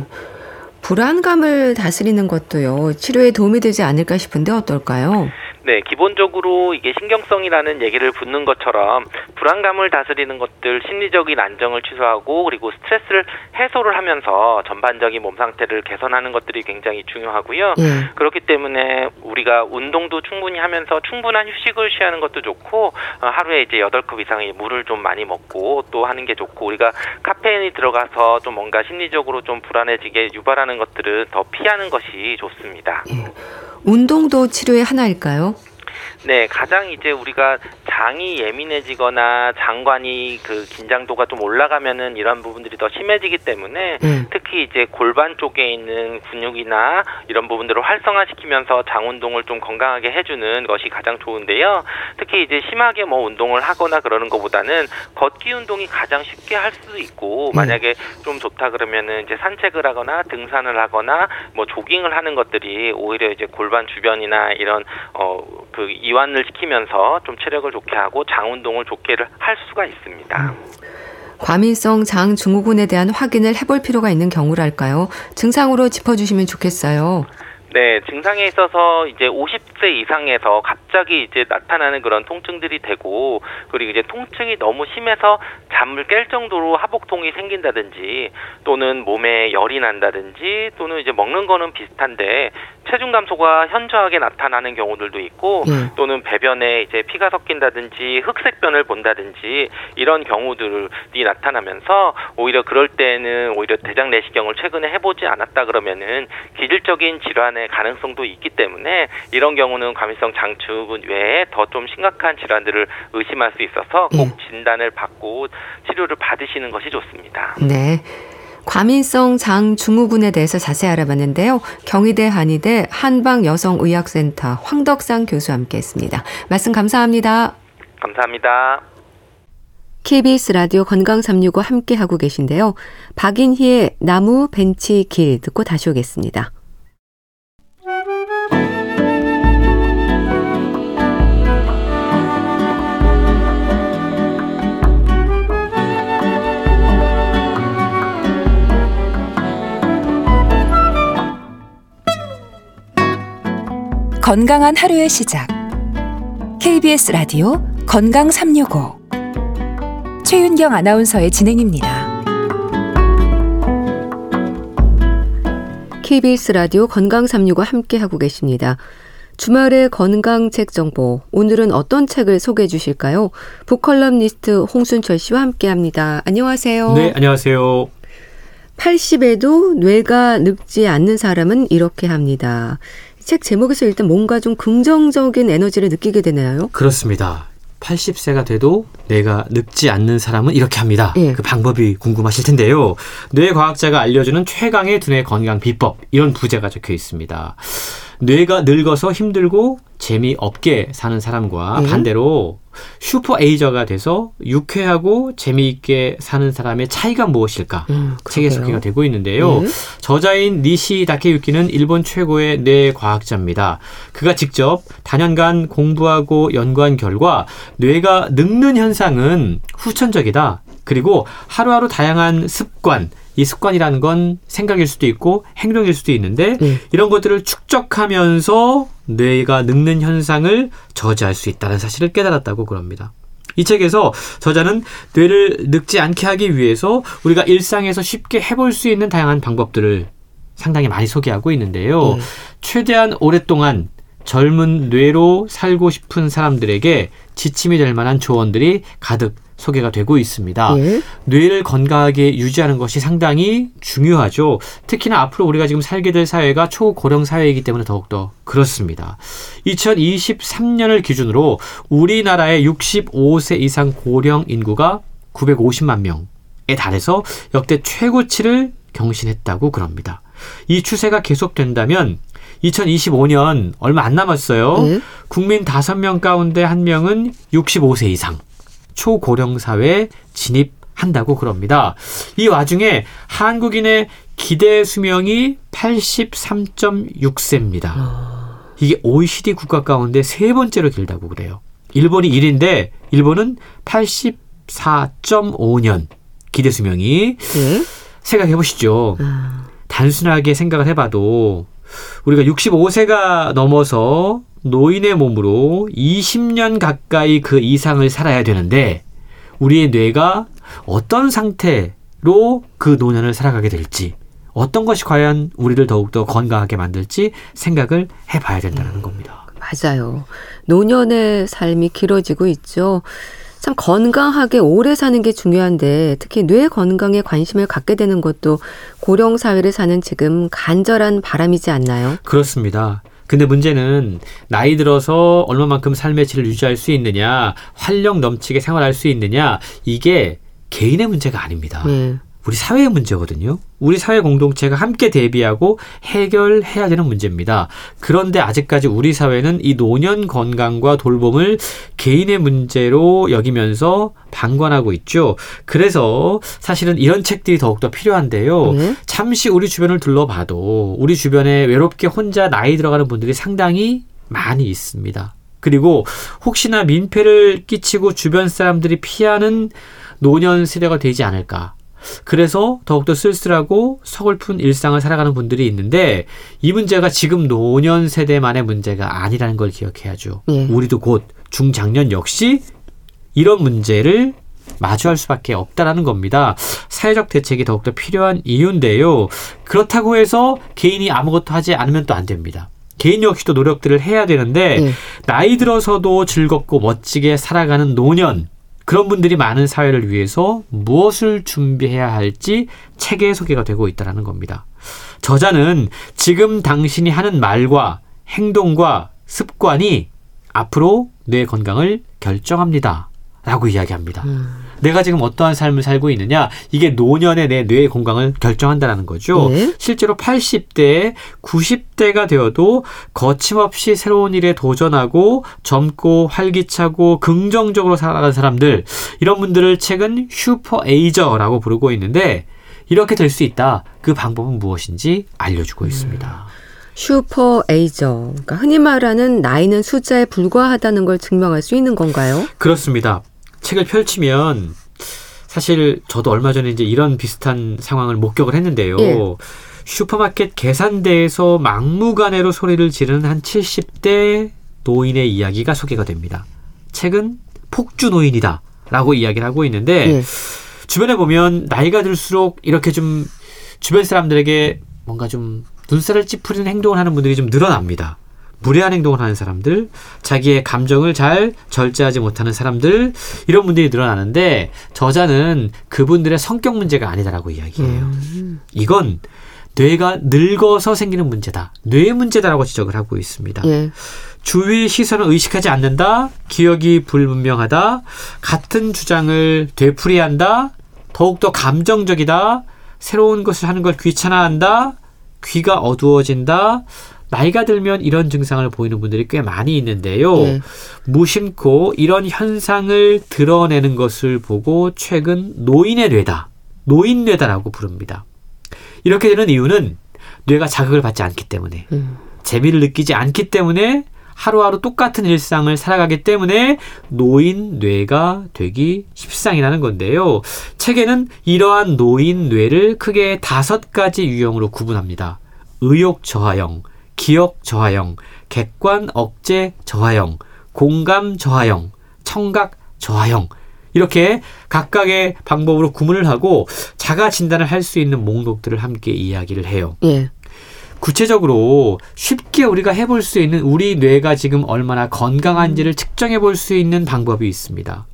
불안감을 다스리는 것도요. 치료에 도움이 되지 않을까 싶은데 어떨까요? 네, 기본적으로 이게 신경성이라는 얘기를 붙는 것처럼 불안감을 다스리는 것들 심리적인 안정을 취소하고 그리고 스트레스를 해소를 하면서 전반적인 몸 상태를 개선하는 것들이 굉장히 중요하고요. 예. 그렇기 때문에 우리가 운동도 충분히 하면서 충분한 휴식을 취하는 것도 좋고 어, 하루에 이제 여덟 컵 이상의 물을 좀 많이 먹고 또 하는 게 좋고 우리가 카페인이 들어가서 좀 뭔가 심리적으로 좀 불안해지게 유발하는 것들은 더 피하는 것이 좋습니다. 예. 운동도 치료의 하나일까요? 네, 가장 이제 우리가 장이 예민해지거나 장관이 그 긴장도가 좀 올라가면은 이런 부분들이 더 심해지기 때문에 예. 특히 이제 골반 쪽에 있는 근육이나 이런 부분들을 활성화시키면서 장 운동을 좀 건강하게 해주는 것이 가장 좋은데요. 특히 이제 심하게 뭐 운동을 하거나 그러는 것보다는 걷기 운동이 가장 쉽게 할 수 있고 음. 만약에 좀 좋다 그러면은 이제 산책을 하거나 등산을 하거나 뭐 조깅을 하는 것들이 오히려 이제 골반 주변이나 이런 어 그 이완을 시키면서 좀 체력을 좋게 하고 장 운동을 좋게 할 수가 있습니다. 과민성 장 증후군에 대한 확인을 해볼 필요가 있는 경우랄까요? 증상으로 짚어주시면 좋겠어요. 네, 증상에 있어서 이제 60세 이상에서 갑자기 이제 나타나는 그런 통증들이 되고 그리고 이제 통증이 너무 심해서 잠을 깰 정도로 하복통이 생긴다든지 또는 몸에 열이 난다든지 또는 이제 먹는 거는 비슷한데 체중 감소가 현저하게 나타나는 경우들도 있고 예. 또는 배변에 이제 피가 섞인다든지 흑색변을 본다든지 이런 경우들이 나타나면서 오히려 그럴 때는 오히려 대장 내시경을 최근에 해보지 않았다 그러면은 기질적인 질환 의 가능성도 있기 때문에 이런 경우는 과민성 장축은 외에 더 좀 심각한 질환들을 의심할 수 있어서 꼭 예. 진단을 받고 치료를 받으시는 것이 좋습니다. 네. 과민성 장증후군에 대해서 자세히 알아봤는데요. 경희대 한의대 한방여성의학센터 황덕상 교수와 함께했습니다. 말씀 감사합니다. 감사합니다. KBS 라디오 건강 365 함께 하고 계신데요. 박인희의 나무 벤치 길 듣고 다시 오겠습니다. 건강한 하루의 시작. KBS 라디오 건강 365. 최윤경 아나운서의 진행입니다. KBS 라디오 건강 365 함께 하고 계십니다. 주말의 건강 책 정보. 오늘은 어떤 책을 소개해 주실까요? 북컬럼니스트 홍순철 씨와 함께 합니다. 안녕하세요. 네, 안녕하세요. 80에도 뇌가 늙지 않는 사람은 이렇게 합니다. 책 제목에서 일단 뭔가 좀 긍정적인 에너지를 느끼게 되나요? 그렇습니다. 80세가 돼도 뇌가 늙지 않는 사람은 이렇게 합니다. 예. 그 방법이 궁금하실 텐데요. 뇌과학자가 알려주는 최강의 두뇌 건강 비법 이런 부제가 적혀 있습니다. 뇌가 늙어서 힘들고 재미없게 사는 사람과 예. 반대로 슈퍼 에이저가 돼서 유쾌하고 재미있게 사는 사람의 차이가 무엇일까? 음, 책에. 소개가 되고 있는데요. 예. 저자인 니시 다케유키는 일본 최고의 뇌 과학자입니다. 그가 직접 단연간 공부하고 연구한 결과 뇌가 늙는 현상은 후천적이다. 그리고 하루하루 다양한 습관, 이 습관이라는 건 생각일 수도 있고 행동일 수도 있는데 예. 이런 것들을 축적하면서 뇌가 늙는 현상을 저지할 수 있다는 사실을 깨달았다고 그럽니다. 이 책에서 저자는 뇌를 늙지 않게 하기 위해서 우리가 일상에서 쉽게 해볼 수 있는 다양한 방법들을 상당히 많이 소개하고 있는데요. 예. 최대한 오랫동안 젊은 뇌로 살고 싶은 사람들에게 지침이 될 만한 조언들이 가득 소개가 되고 있습니다. 예. 뇌를 건강하게 유지하는 것이 상당히 중요하죠. 특히나 앞으로 우리가 지금 살게 될 사회가 초고령 사회이기 때문에 더욱더 그렇습니다. 2023년을 기준으로 우리나라의 65세 이상 고령 인구가 950만 명에 달해서 역대 최고치를 경신했다고 그럽니다. 이 추세가 계속된다면 2025년 얼마 안 남았어요. 예. 국민 5명 가운데 1명은 65세 이상 초고령 사회에 진입한다고 그럽니다. 이 와중에 한국인의 기대 수명이 83.6세입니다. 이게 OECD 국가 가운데 세 번째로 길다고 그래요. 일본이 1인데 일본은 84.5년 기대 수명이 예. 생각해 보시죠. 아, 단순하게 생각을 해봐도 우리가 65세가 넘어서 노인의 몸으로 20년 가까이 그 이상을 살아야 되는데 우리의 뇌가 어떤 상태로 그 노년을 살아가게 될지 어떤 것이 과연 우리를 더욱더 건강하게 만들지 생각을 해봐야 된다는 겁니다. 맞아요. 노년의 삶이 길어지고 있죠. 참 건강하게 오래 사는 게 중요한데 특히 뇌 건강에 관심을 갖게 되는 것도 고령 사회를 사는 지금 간절한 바람이지 않나요? 그렇습니다. 근데 문제는 나이 들어서 얼마만큼 삶의 질을 유지할 수 있느냐, 활력 넘치게 생활할 수 있느냐, 이게 개인의 문제가 아닙니다. 네. 우리 사회의 문제거든요. 우리 사회 공동체가 함께 대비하고 해결해야 되는 문제입니다. 그런데 아직까지 우리 사회는 이 노년 건강과 돌봄을 개인의 문제로 여기면서 방관하고 있죠. 그래서 사실은 이런 책들이 더욱더 필요한데요. 네. 잠시 우리 주변을 둘러봐도 우리 주변에 외롭게 혼자 나이 들어가는 분들이 상당히 많이 있습니다. 그리고 혹시나 민폐를 끼치고 주변 사람들이 피하는 노년 세대가 되지 않을까. 그래서 더욱더 쓸쓸하고 서글픈 일상을 살아가는 분들이 있는데 이 문제가 지금 노년 세대만의 문제가 아니라는 걸 기억해야죠. 예. 우리도 곧 중장년 역시 이런 문제를 마주할 수밖에 없다라는 겁니다. 사회적 대책이 더욱더 필요한 이유인데요. 그렇다고 해서 개인이 아무것도 하지 않으면 또 안 됩니다. 개인 역시도 노력들을 해야 되는데 예. 나이 들어서도 즐겁고 멋지게 살아가는 노년 그런 분들이 많은 사회를 위해서 무엇을 준비해야 할지 책에 소개가 되고 있다는 겁니다. 저자는 지금 당신이 하는 말과 행동과 습관이 앞으로 뇌 건강을 결정합니다. 라고 이야기합니다. 내가 지금 어떠한 삶을 살고 있느냐 이게 노년의 내 뇌의 건강을 결정한다라는 거죠. 네. 실제로 80대, 90대가 되어도 거침없이 새로운 일에 도전하고 젊고 활기차고 긍정적으로 살아가는 사람들 이런 분들을 책은 super ager라고 부르고 있는데 이렇게 될 수 있다. 그 방법은 무엇인지 알려주고 있습니다. Super ager. 그러니까 흔히 말하는 나이는 숫자에 불과하다는 걸 증명할 수 있는 건가요? 그렇습니다. 책을 펼치면 사실 저도 얼마 전에 이제 이런 비슷한 상황을 목격을 했는데요. 예. 슈퍼마켓 계산대에서 막무가내로 소리를 지르는 한 70대 노인의 이야기가 소개가 됩니다. 책은 폭주 노인이다. 라고 이야기를 하고 있는데 예. 주변에 보면 나이가 들수록 이렇게 좀 주변 사람들에게 뭔가 좀 눈살을 찌푸리는 행동을 하는 분들이 좀 늘어납니다. 무례한 행동을 하는 사람들, 자기의 감정을 잘 절제하지 못하는 사람들, 이런 분들이 늘어나는데, 저자는 그분들의 성격 문제가 아니다라고 이야기해요. 이건 뇌가 늙어서 생기는 문제다. 뇌 문제다라고 지적을 하고 있습니다. 예. 주위의 시선을 의식하지 않는다, 기억이 불분명하다, 같은 주장을 되풀이한다, 더욱더 감정적이다, 새로운 것을 하는 걸 귀찮아한다, 귀가 어두워진다, 나이가 들면 이런 증상을 보이는 분들이 꽤 많이 있는데요. 예. 무심코 이런 현상을 드러내는 것을 보고 최근 노인의 뇌다, 노인 뇌다라고 부릅니다. 이렇게 되는 이유는 뇌가 자극을 받지 않기 때문에 음. 재미를 느끼지 않기 때문에 하루하루 똑같은 일상을 살아가기 때문에 노인 뇌가 되기 십상이라는 건데요. 책에는 이러한 노인 뇌를 크게 다섯 가지 유형으로 구분합니다. 의욕 저하형, 기억 저하형, 객관 억제 저하형, 공감 저하형, 청각 저하형. 이렇게 각각의 방법으로 구분을 하고 자가 진단을 할 수 있는 목록들을 함께 이야기를 해요. 예. 구체적으로 쉽게 우리가 해볼 수 있는 우리 뇌가 지금 얼마나 건강한지를 측정해 볼 수 있는 방법이 있습니다.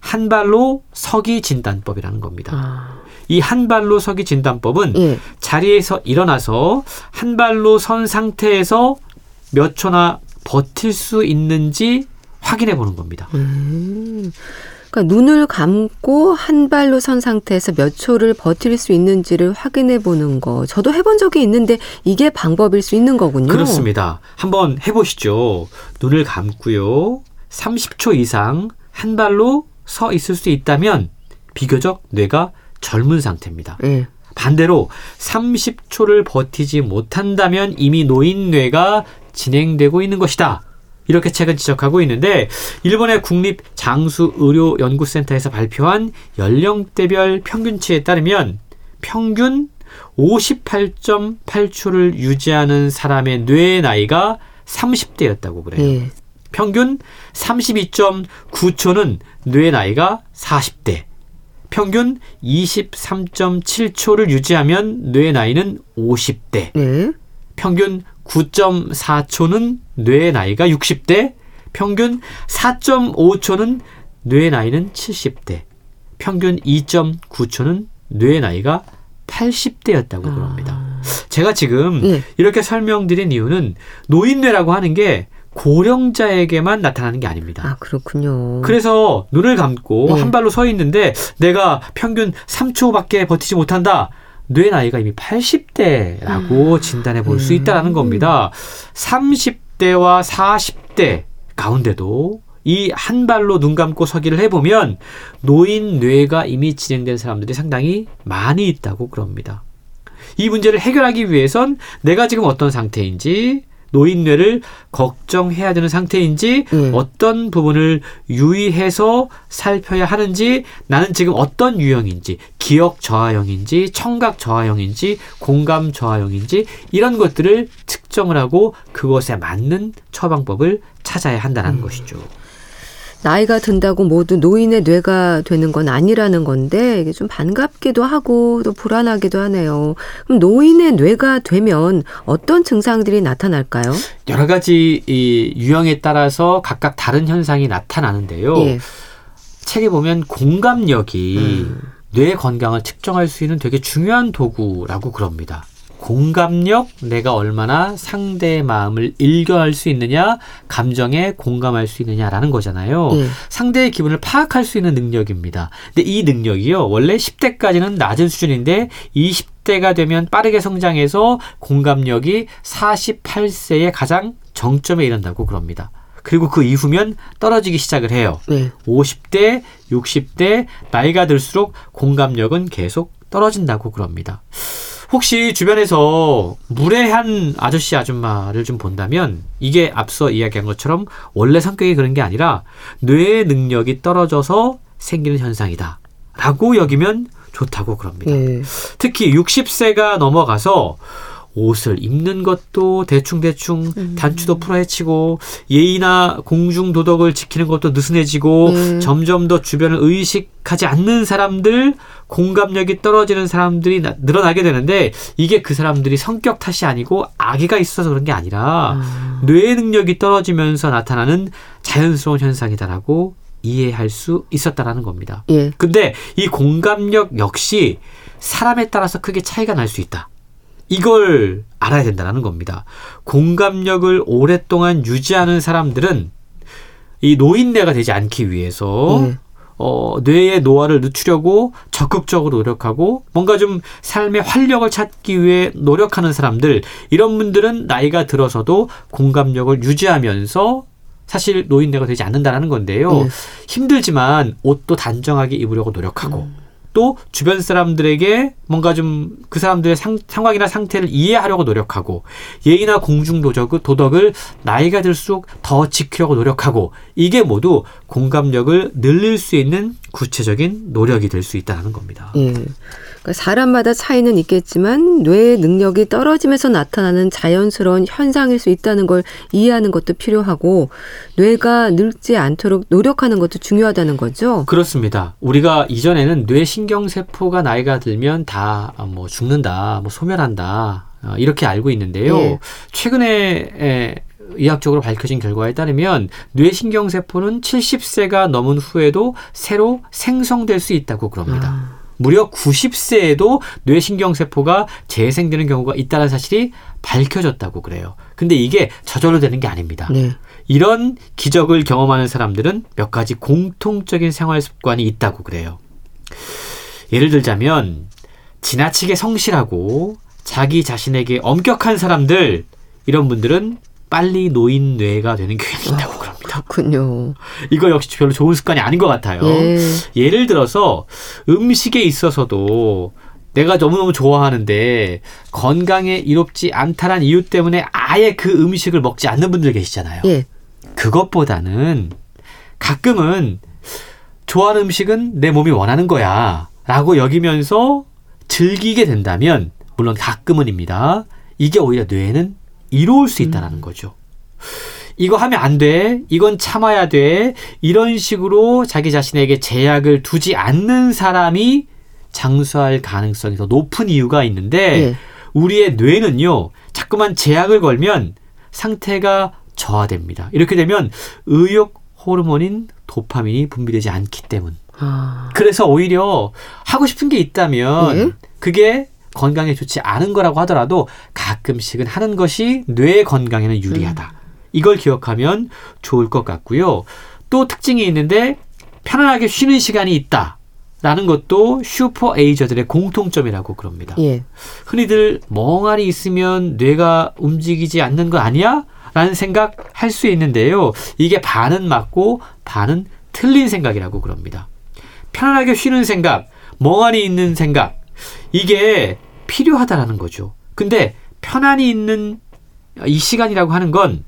한 발로 서기 진단법이라는 겁니다. 아. 이 한 발로 서기 진단법은 예. 자리에서 일어나서 한 발로 선 상태에서 몇 초나 버틸 수 있는지 확인해 보는 겁니다. 음. 그러니까 눈을 감고 한 발로 선 상태에서 몇 초를 버틸 수 있는지를 확인해 보는 거. 저도 해본 적이 있는데 이게 방법일 수 있는 거군요. 그렇습니다. 한번 해보시죠. 눈을 감고요. 30초 이상 한 발로 서 있을 수 있다면 비교적 뇌가 젊은 상태입니다. 예. 반대로 30초를 버티지 못한다면 이미 노인 뇌가 진행되고 있는 것이다. 이렇게 책은 지적하고 있는데 일본의 국립 장수 의료 연구센터에서 발표한 연령대별 평균치에 따르면 평균 58.8초를 유지하는 사람의 뇌의 나이가 30대였다고 그래요. 예. 평균 32.9초는 뇌 나이가 40대. 평균 23.7초를 유지하면 뇌 나이는 50대. 예. 평균 9.4초는 뇌 나이가 60대. 평균 4.5초는 뇌 나이는 70대. 평균 2.9초는 뇌 나이가 80대였다고 그럽니다. 제가 지금 예. 이렇게 설명드린 이유는 노인뇌라고 하는 게 고령자에게만 나타나는 게 아닙니다. 아, 그렇군요. 그래서 눈을 감고 네. 한 발로 서 있는데 내가 평균 3초밖에 버티지 못한다. 뇌 나이가 이미 80대라고 진단해 볼수 있다라는 겁니다. 30대와 40대 가운데도 이 한 발로 눈 감고 서기를 해보면 노인 뇌가 이미 진행된 사람들이 상당히 많이 있다고 그럽니다. 이 문제를 해결하기 위해선 내가 지금 어떤 상태인지 노인뇌를 걱정해야 되는 상태인지 예. 어떤 부분을 유의해서 살펴야 하는지 나는 지금 어떤 유형인지 기억 저하형인지 청각 저하형인지 공감 저하형인지 이런 것들을 측정을 하고 그것에 맞는 처방법을 찾아야 한다는 음. 것이죠. 나이가 든다고 모두 노인의 뇌가 되는 건 아니라는 건데 이게 좀 반갑기도 하고 또 불안하기도 하네요. 그럼 노인의 뇌가 되면 어떤 증상들이 나타날까요? 여러 가지 이 유형에 따라서 각각 다른 현상이 나타나는데요. 예. 책에 보면 공감력이 음. 뇌 건강을 측정할 수 있는 되게 중요한 도구라고 그럽니다. 공감력, 내가 얼마나 상대의 마음을 읽어할 수 있느냐, 감정에 공감할 수 있느냐라는 거잖아요. 예. 상대의 기분을 파악할 수 있는 능력입니다. 근데 이 능력이요, 원래 10대까지는 낮은 수준인데 20대가 되면 빠르게 성장해서 공감력이 48세에 가장 정점에 이른다고 그럽니다. 그리고 그 이후면 떨어지기 시작을 해요. 네. 50대, 60대 나이가 들수록 공감력은 계속 떨어진다고 그럽니다. 혹시 주변에서 무례한 아저씨 아줌마를 좀 본다면 이게 앞서 이야기한 것처럼 원래 성격이 그런 게 아니라 뇌의 능력이 떨어져서 생기는 현상이다. 라고 여기면 좋다고 그럽니다. 예. 특히 60세가 넘어가서 옷을 입는 것도 대충대충 단추도 풀어헤치고 예의나 공중 도덕을 지키는 것도 느슨해지고 음. 점점 더 주변을 의식하지 않는 사람들 공감력이 떨어지는 사람들이 나- 늘어나게 되는데 이게 그 사람들이 성격 탓이 아니고 악의가 있어서 그런 게 아니라 뇌 능력이 떨어지면서 나타나는 자연스러운 현상이다라고 이해할 수 있었다라는 겁니다. 예. 근데 이 공감력 역시 사람에 따라서 크게 차이가 날 수 있다. 이걸 알아야 된다는 겁니다. 공감력을 오랫동안 유지하는 사람들은 이 노인네가 되지 않기 위해서 네. 어, 뇌의 노화를 늦추려고 적극적으로 노력하고 뭔가 좀 삶의 활력을 찾기 위해 노력하는 사람들 이런 분들은 나이가 들어서도 공감력을 유지하면서 사실 노인네가 되지 않는다라는 건데요. 네. 힘들지만 옷도 단정하게 입으려고 노력하고 음. 또 주변 사람들에게 뭔가 좀 그 사람들의 상, 상황이나 상태를 이해하려고 노력하고 예의나 공중 도덕, 도덕을 나이가 들수록 더 지키려고 노력하고 이게 모두 공감력을 늘릴 수 있는 구체적인 노력이 될 수 있다는 겁니다. 예. 그러니까 사람마다 차이는 있겠지만 뇌의 능력이 떨어지면서 나타나는 자연스러운 현상일 수 있다는 걸 이해하는 것도 필요하고 뇌가 늙지 않도록 노력하는 것도 중요하다는 거죠. 그렇습니다. 우리가 이전에는 뇌 신경 세포가 나이가 들면 다 뭐 죽는다, 뭐 소멸한다, 어, 이렇게 알고 있는데요. 예. 최근에 에, 의학적으로 밝혀진 결과에 따르면 뇌 신경세포는 70세가 넘은 후에도 새로 생성될 수 있다고 그럽니다. 아, 무려 90세에도 뇌신경세포가 재생되는 경우가 있다는 사실이 밝혀졌다고 그래요. 근데 이게 저절로 되는 게 아닙니다. 네. 이런 기적을 경험하는 사람들은 몇 가지 공통적인 생활 습관이 있다고 그래요. 예를 들자면 지나치게 성실하고 자기 자신에게 엄격한 사람들 이런 분들은 빨리 노인 뇌가 되는 경향이 있다고 그럽니다. 그렇군요. 이거 역시 별로 좋은 습관이 아닌 것 같아요. 예. 예를 들어서 음식에 있어서도 내가 너무너무 좋아하는데 건강에 이롭지 않다란 이유 때문에 아예 그 음식을 먹지 않는 분들 계시잖아요. 예. 그것보다는 가끔은 좋아하는 음식은 내 몸이 원하는 거야. 라고 여기면서 즐기게 된다면, 물론 가끔은입니다. 이게 오히려 뇌에는 이로울 수 있다는 거죠. 이거 하면 안 돼. 이건 참아야 돼. 이런 식으로 자기 자신에게 제약을 두지 않는 사람이 장수할 가능성이 더 높은 이유가 있는데, 예. 우리의 뇌는요, 자꾸만 제약을 걸면 상태가 저하됩니다. 이렇게 되면 의욕 호르몬인 도파민이 분비되지 않기 때문. 아, 그래서 오히려 하고 싶은 게 있다면 예? 그게 건강에 좋지 않은 거라고 하더라도 가끔씩은 하는 것이 뇌 건강에는 유리하다. 이걸 기억하면 좋을 것 같고요. 또 특징이 있는데 편안하게 쉬는 시간이 있다. 라는 것도 슈퍼 에이저들의 공통점이라고 그럽니다. 예. 흔히들 멍하니 있으면 뇌가 움직이지 않는 거 아니야? 라는 생각 할 수 있는데요. 이게 반은 맞고 반은 틀린 생각이라고 그럽니다. 편안하게 쉬는 생각, 멍하니 있는 생각, 이게 필요하다라는 거죠. 근데 편안히 있는 이 시간이라고 하는 건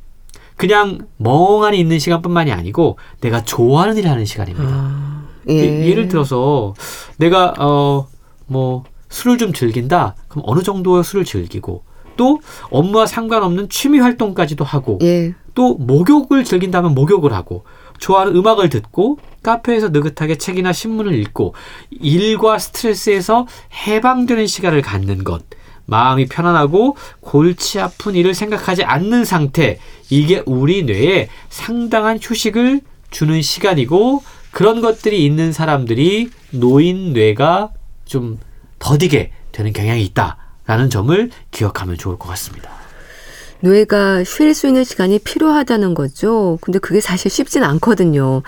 그냥 멍하니 있는 시간뿐만이 아니고 내가 좋아하는 일을 하는 시간입니다. 아, 예. 예. 를 들어서 내가 어 뭐 술을 좀 즐긴다. 그럼 어느 정도 술을 즐기고 또 업무와 상관없는 취미 활동까지도 하고 예. 또 목욕을 즐긴다면 목욕을 하고 좋아하는 음악을 듣고 카페에서 느긋하게 책이나 신문을 읽고 일과 스트레스에서 해방되는 시간을 갖는 것. 마음이 편안하고 골치 아픈 일을 생각하지 않는 상태. 이게 우리 뇌에 상당한 휴식을 주는 시간이고 그런 것들이 있는 사람들이 노인 뇌가 좀 더디게 되는 경향이 있다라는 점을 기억하면 좋을 것 같습니다. 뇌가 쉴 수 있는 시간이 필요하다는 거죠. 근데 그게 사실 쉽진 않거든요.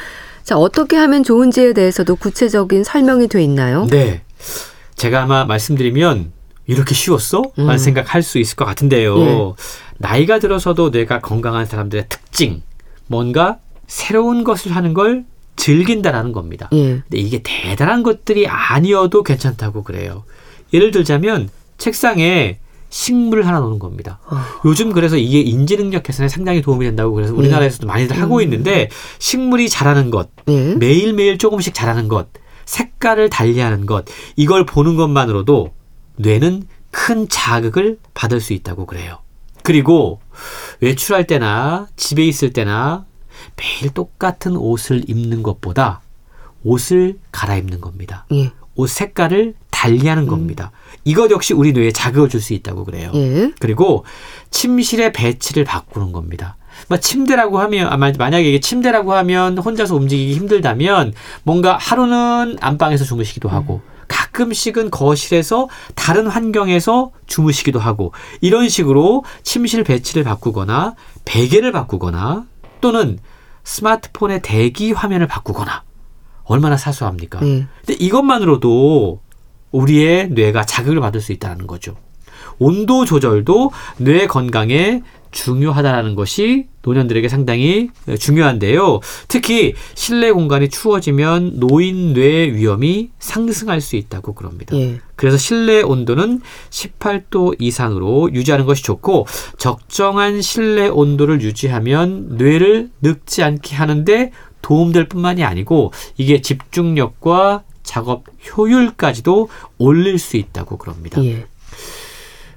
자, 어떻게 하면 좋은지에 대해서도 구체적인 설명이 돼 있나요? 네. 제가 아마 말씀드리면 이렇게 쉬웠어? 라는 음. 생각할 수 있을 것 같은데요. 예. 나이가 들어서도 뇌가 건강한 사람들의 특징, 뭔가 새로운 것을 하는 걸 즐긴다라는 겁니다. 예. 근데 이게 대단한 것들이 아니어도 괜찮다고 그래요. 예를 들자면 책상에 식물을 하나 놓는 겁니다. 어. 요즘 그래서 이게 인지 능력 개선에 상당히 도움이 된다고 그래서 우리나라에서도 많이들 하고 있는데 식물이 자라는 것, 예. 매일매일 조금씩 자라는 것, 색깔을 달리하는 것, 이걸 보는 것만으로도 뇌는 큰 자극을 받을 수 있다고 그래요. 그리고 외출할 때나 집에 있을 때나 매일 똑같은 옷을 입는 것보다 옷을 갈아입는 겁니다. 예. 옷 색깔을 달리하는 겁니다. 이것 역시 우리 뇌에 자극을 줄 수 있다고 그래요. 예. 그리고 침실의 배치를 바꾸는 겁니다. 뭐 침대라고 하면 아, 마- 만약에 이게 침대라고 하면 혼자서 움직이기 힘들다면 뭔가 하루는 안방에서 주무시기도 하고 가끔씩은 거실에서 다른 환경에서 주무시기도 하고 이런 식으로 침실 배치를 바꾸거나 베개를 바꾸거나 또는 스마트폰의 대기 화면을 바꾸거나 얼마나 사소합니까? 예. 근데 이것만으로도 우리의 뇌가 자극을 받을 수 있다는 거죠. 온도 조절도 뇌 건강에 중요하다는 것이 노년들에게 상당히 중요한데요. 특히 실내 공간이 추워지면 노인 뇌 위험이 상승할 수 있다고 그럽니다. 예. 그래서 실내 온도는 18도 이상으로 유지하는 것이 좋고 적정한 실내 온도를 유지하면 뇌를 늙지 않게 하는데 도움될 뿐만이 아니고 이게 집중력과 작업 효율까지도 올릴 수 있다고 그럽니다. 예.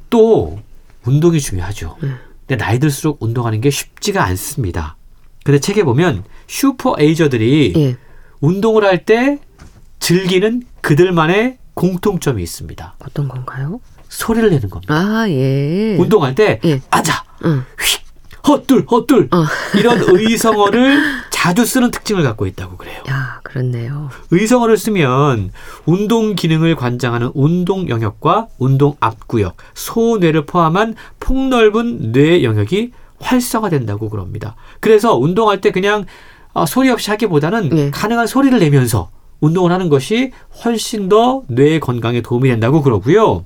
또 운동이 중요하죠. 음. 근데 나이 들수록 운동하는 게 쉽지가 않습니다. 근데 책에 보면 슈퍼 에이저들이 예. 운동을 할 때 즐기는 그들만의 공통점이 있습니다. 어떤 건가요? 소리를 내는 겁니다. 아, 예. 운동할 때 예. 아자, 응. 휙, 헛둘, 헛둘 어. 이런 의성어를 자주 쓰는 특징을 갖고 있다고 그래요. 야, 그렇네요. 의성어를 쓰면 운동 기능을 관장하는 운동 영역과 운동 앞구역, 소뇌를 포함한 폭넓은 뇌 영역이 활성화된다고 그럽니다. 그래서 운동할 때 그냥 어, 소리 없이 하기보다는 네. 가능한 소리를 내면서 운동을 하는 것이 훨씬 더 뇌 건강에 도움이 된다고 그러고요.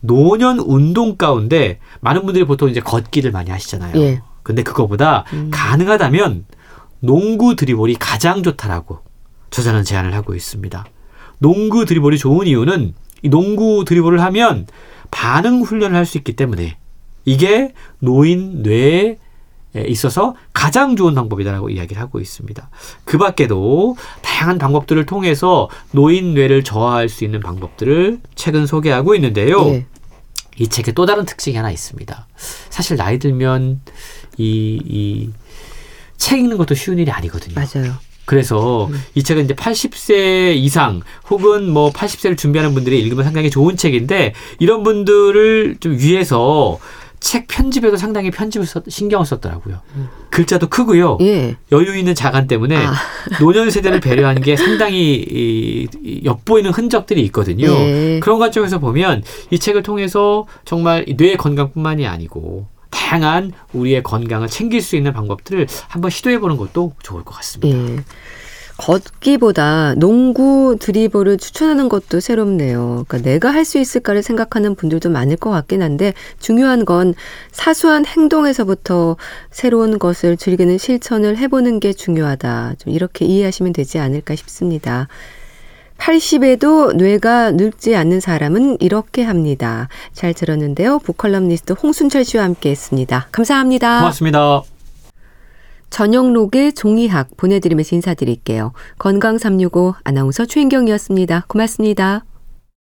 노년 운동 가운데 많은 분들이 보통 이제 걷기를 많이 하시잖아요. 예. 근데 그거보다 가능하다면 농구 드리블이 가장 좋다라고 저자는 제안을 하고 있습니다. 농구 드리블이 좋은 이유는 이 농구 드리블을 하면 반응 훈련을 할 수 있기 때문에 이게 노인 뇌에 있어서 가장 좋은 방법이다라고 이야기를 하고 있습니다. 그 밖에도 다양한 방법들을 통해서 노인 뇌를 저하할 수 있는 방법들을 최근 소개하고 있는데요. 예. 이 책에 또 다른 특징이 하나 있습니다. 사실 나이 들면 이, 이, 책 읽는 것도 쉬운 일이 아니거든요. 맞아요. 그래서 이 책은 이제 80세 이상 혹은 뭐 80세를 준비하는 분들이 읽으면 상당히 좋은 책인데 이런 분들을 좀 위해서 책 편집에도 상당히 편집을 썼, 신경을 썼더라고요. 글자도 크고요. 예. 여유 있는 자간 때문에 아. 노년 세대를 배려한 게 상당히 이, 이 엿보이는 흔적들이 있거든요. 예. 그런 관점에서 보면 이 책을 통해서 정말 뇌 건강뿐만이 아니고 다양한 우리의 건강을 챙길 수 있는 방법들을 한번 시도해 보는 것도 좋을 것 같습니다. 예. 걷기보다 농구 드리블을 추천하는 것도 새롭네요. 그러니까 내가 할 수 있을까를 생각하는 분들도 많을 것 같긴 한데 중요한 건 사소한 행동에서부터 새로운 것을 즐기는 실천을 해보는 게 중요하다. 좀 이렇게 이해하시면 되지 않을까 싶습니다. 80에도 뇌가 늙지 않는 사람은 이렇게 합니다. 잘 들었는데요. 북컬럼니스트 홍순철 씨와 함께 했습니다. 감사합니다. 고맙습니다. 전영록의 종이학 보내드리면서 인사드릴게요. 건강365 아나운서 최인경이었습니다. 고맙습니다.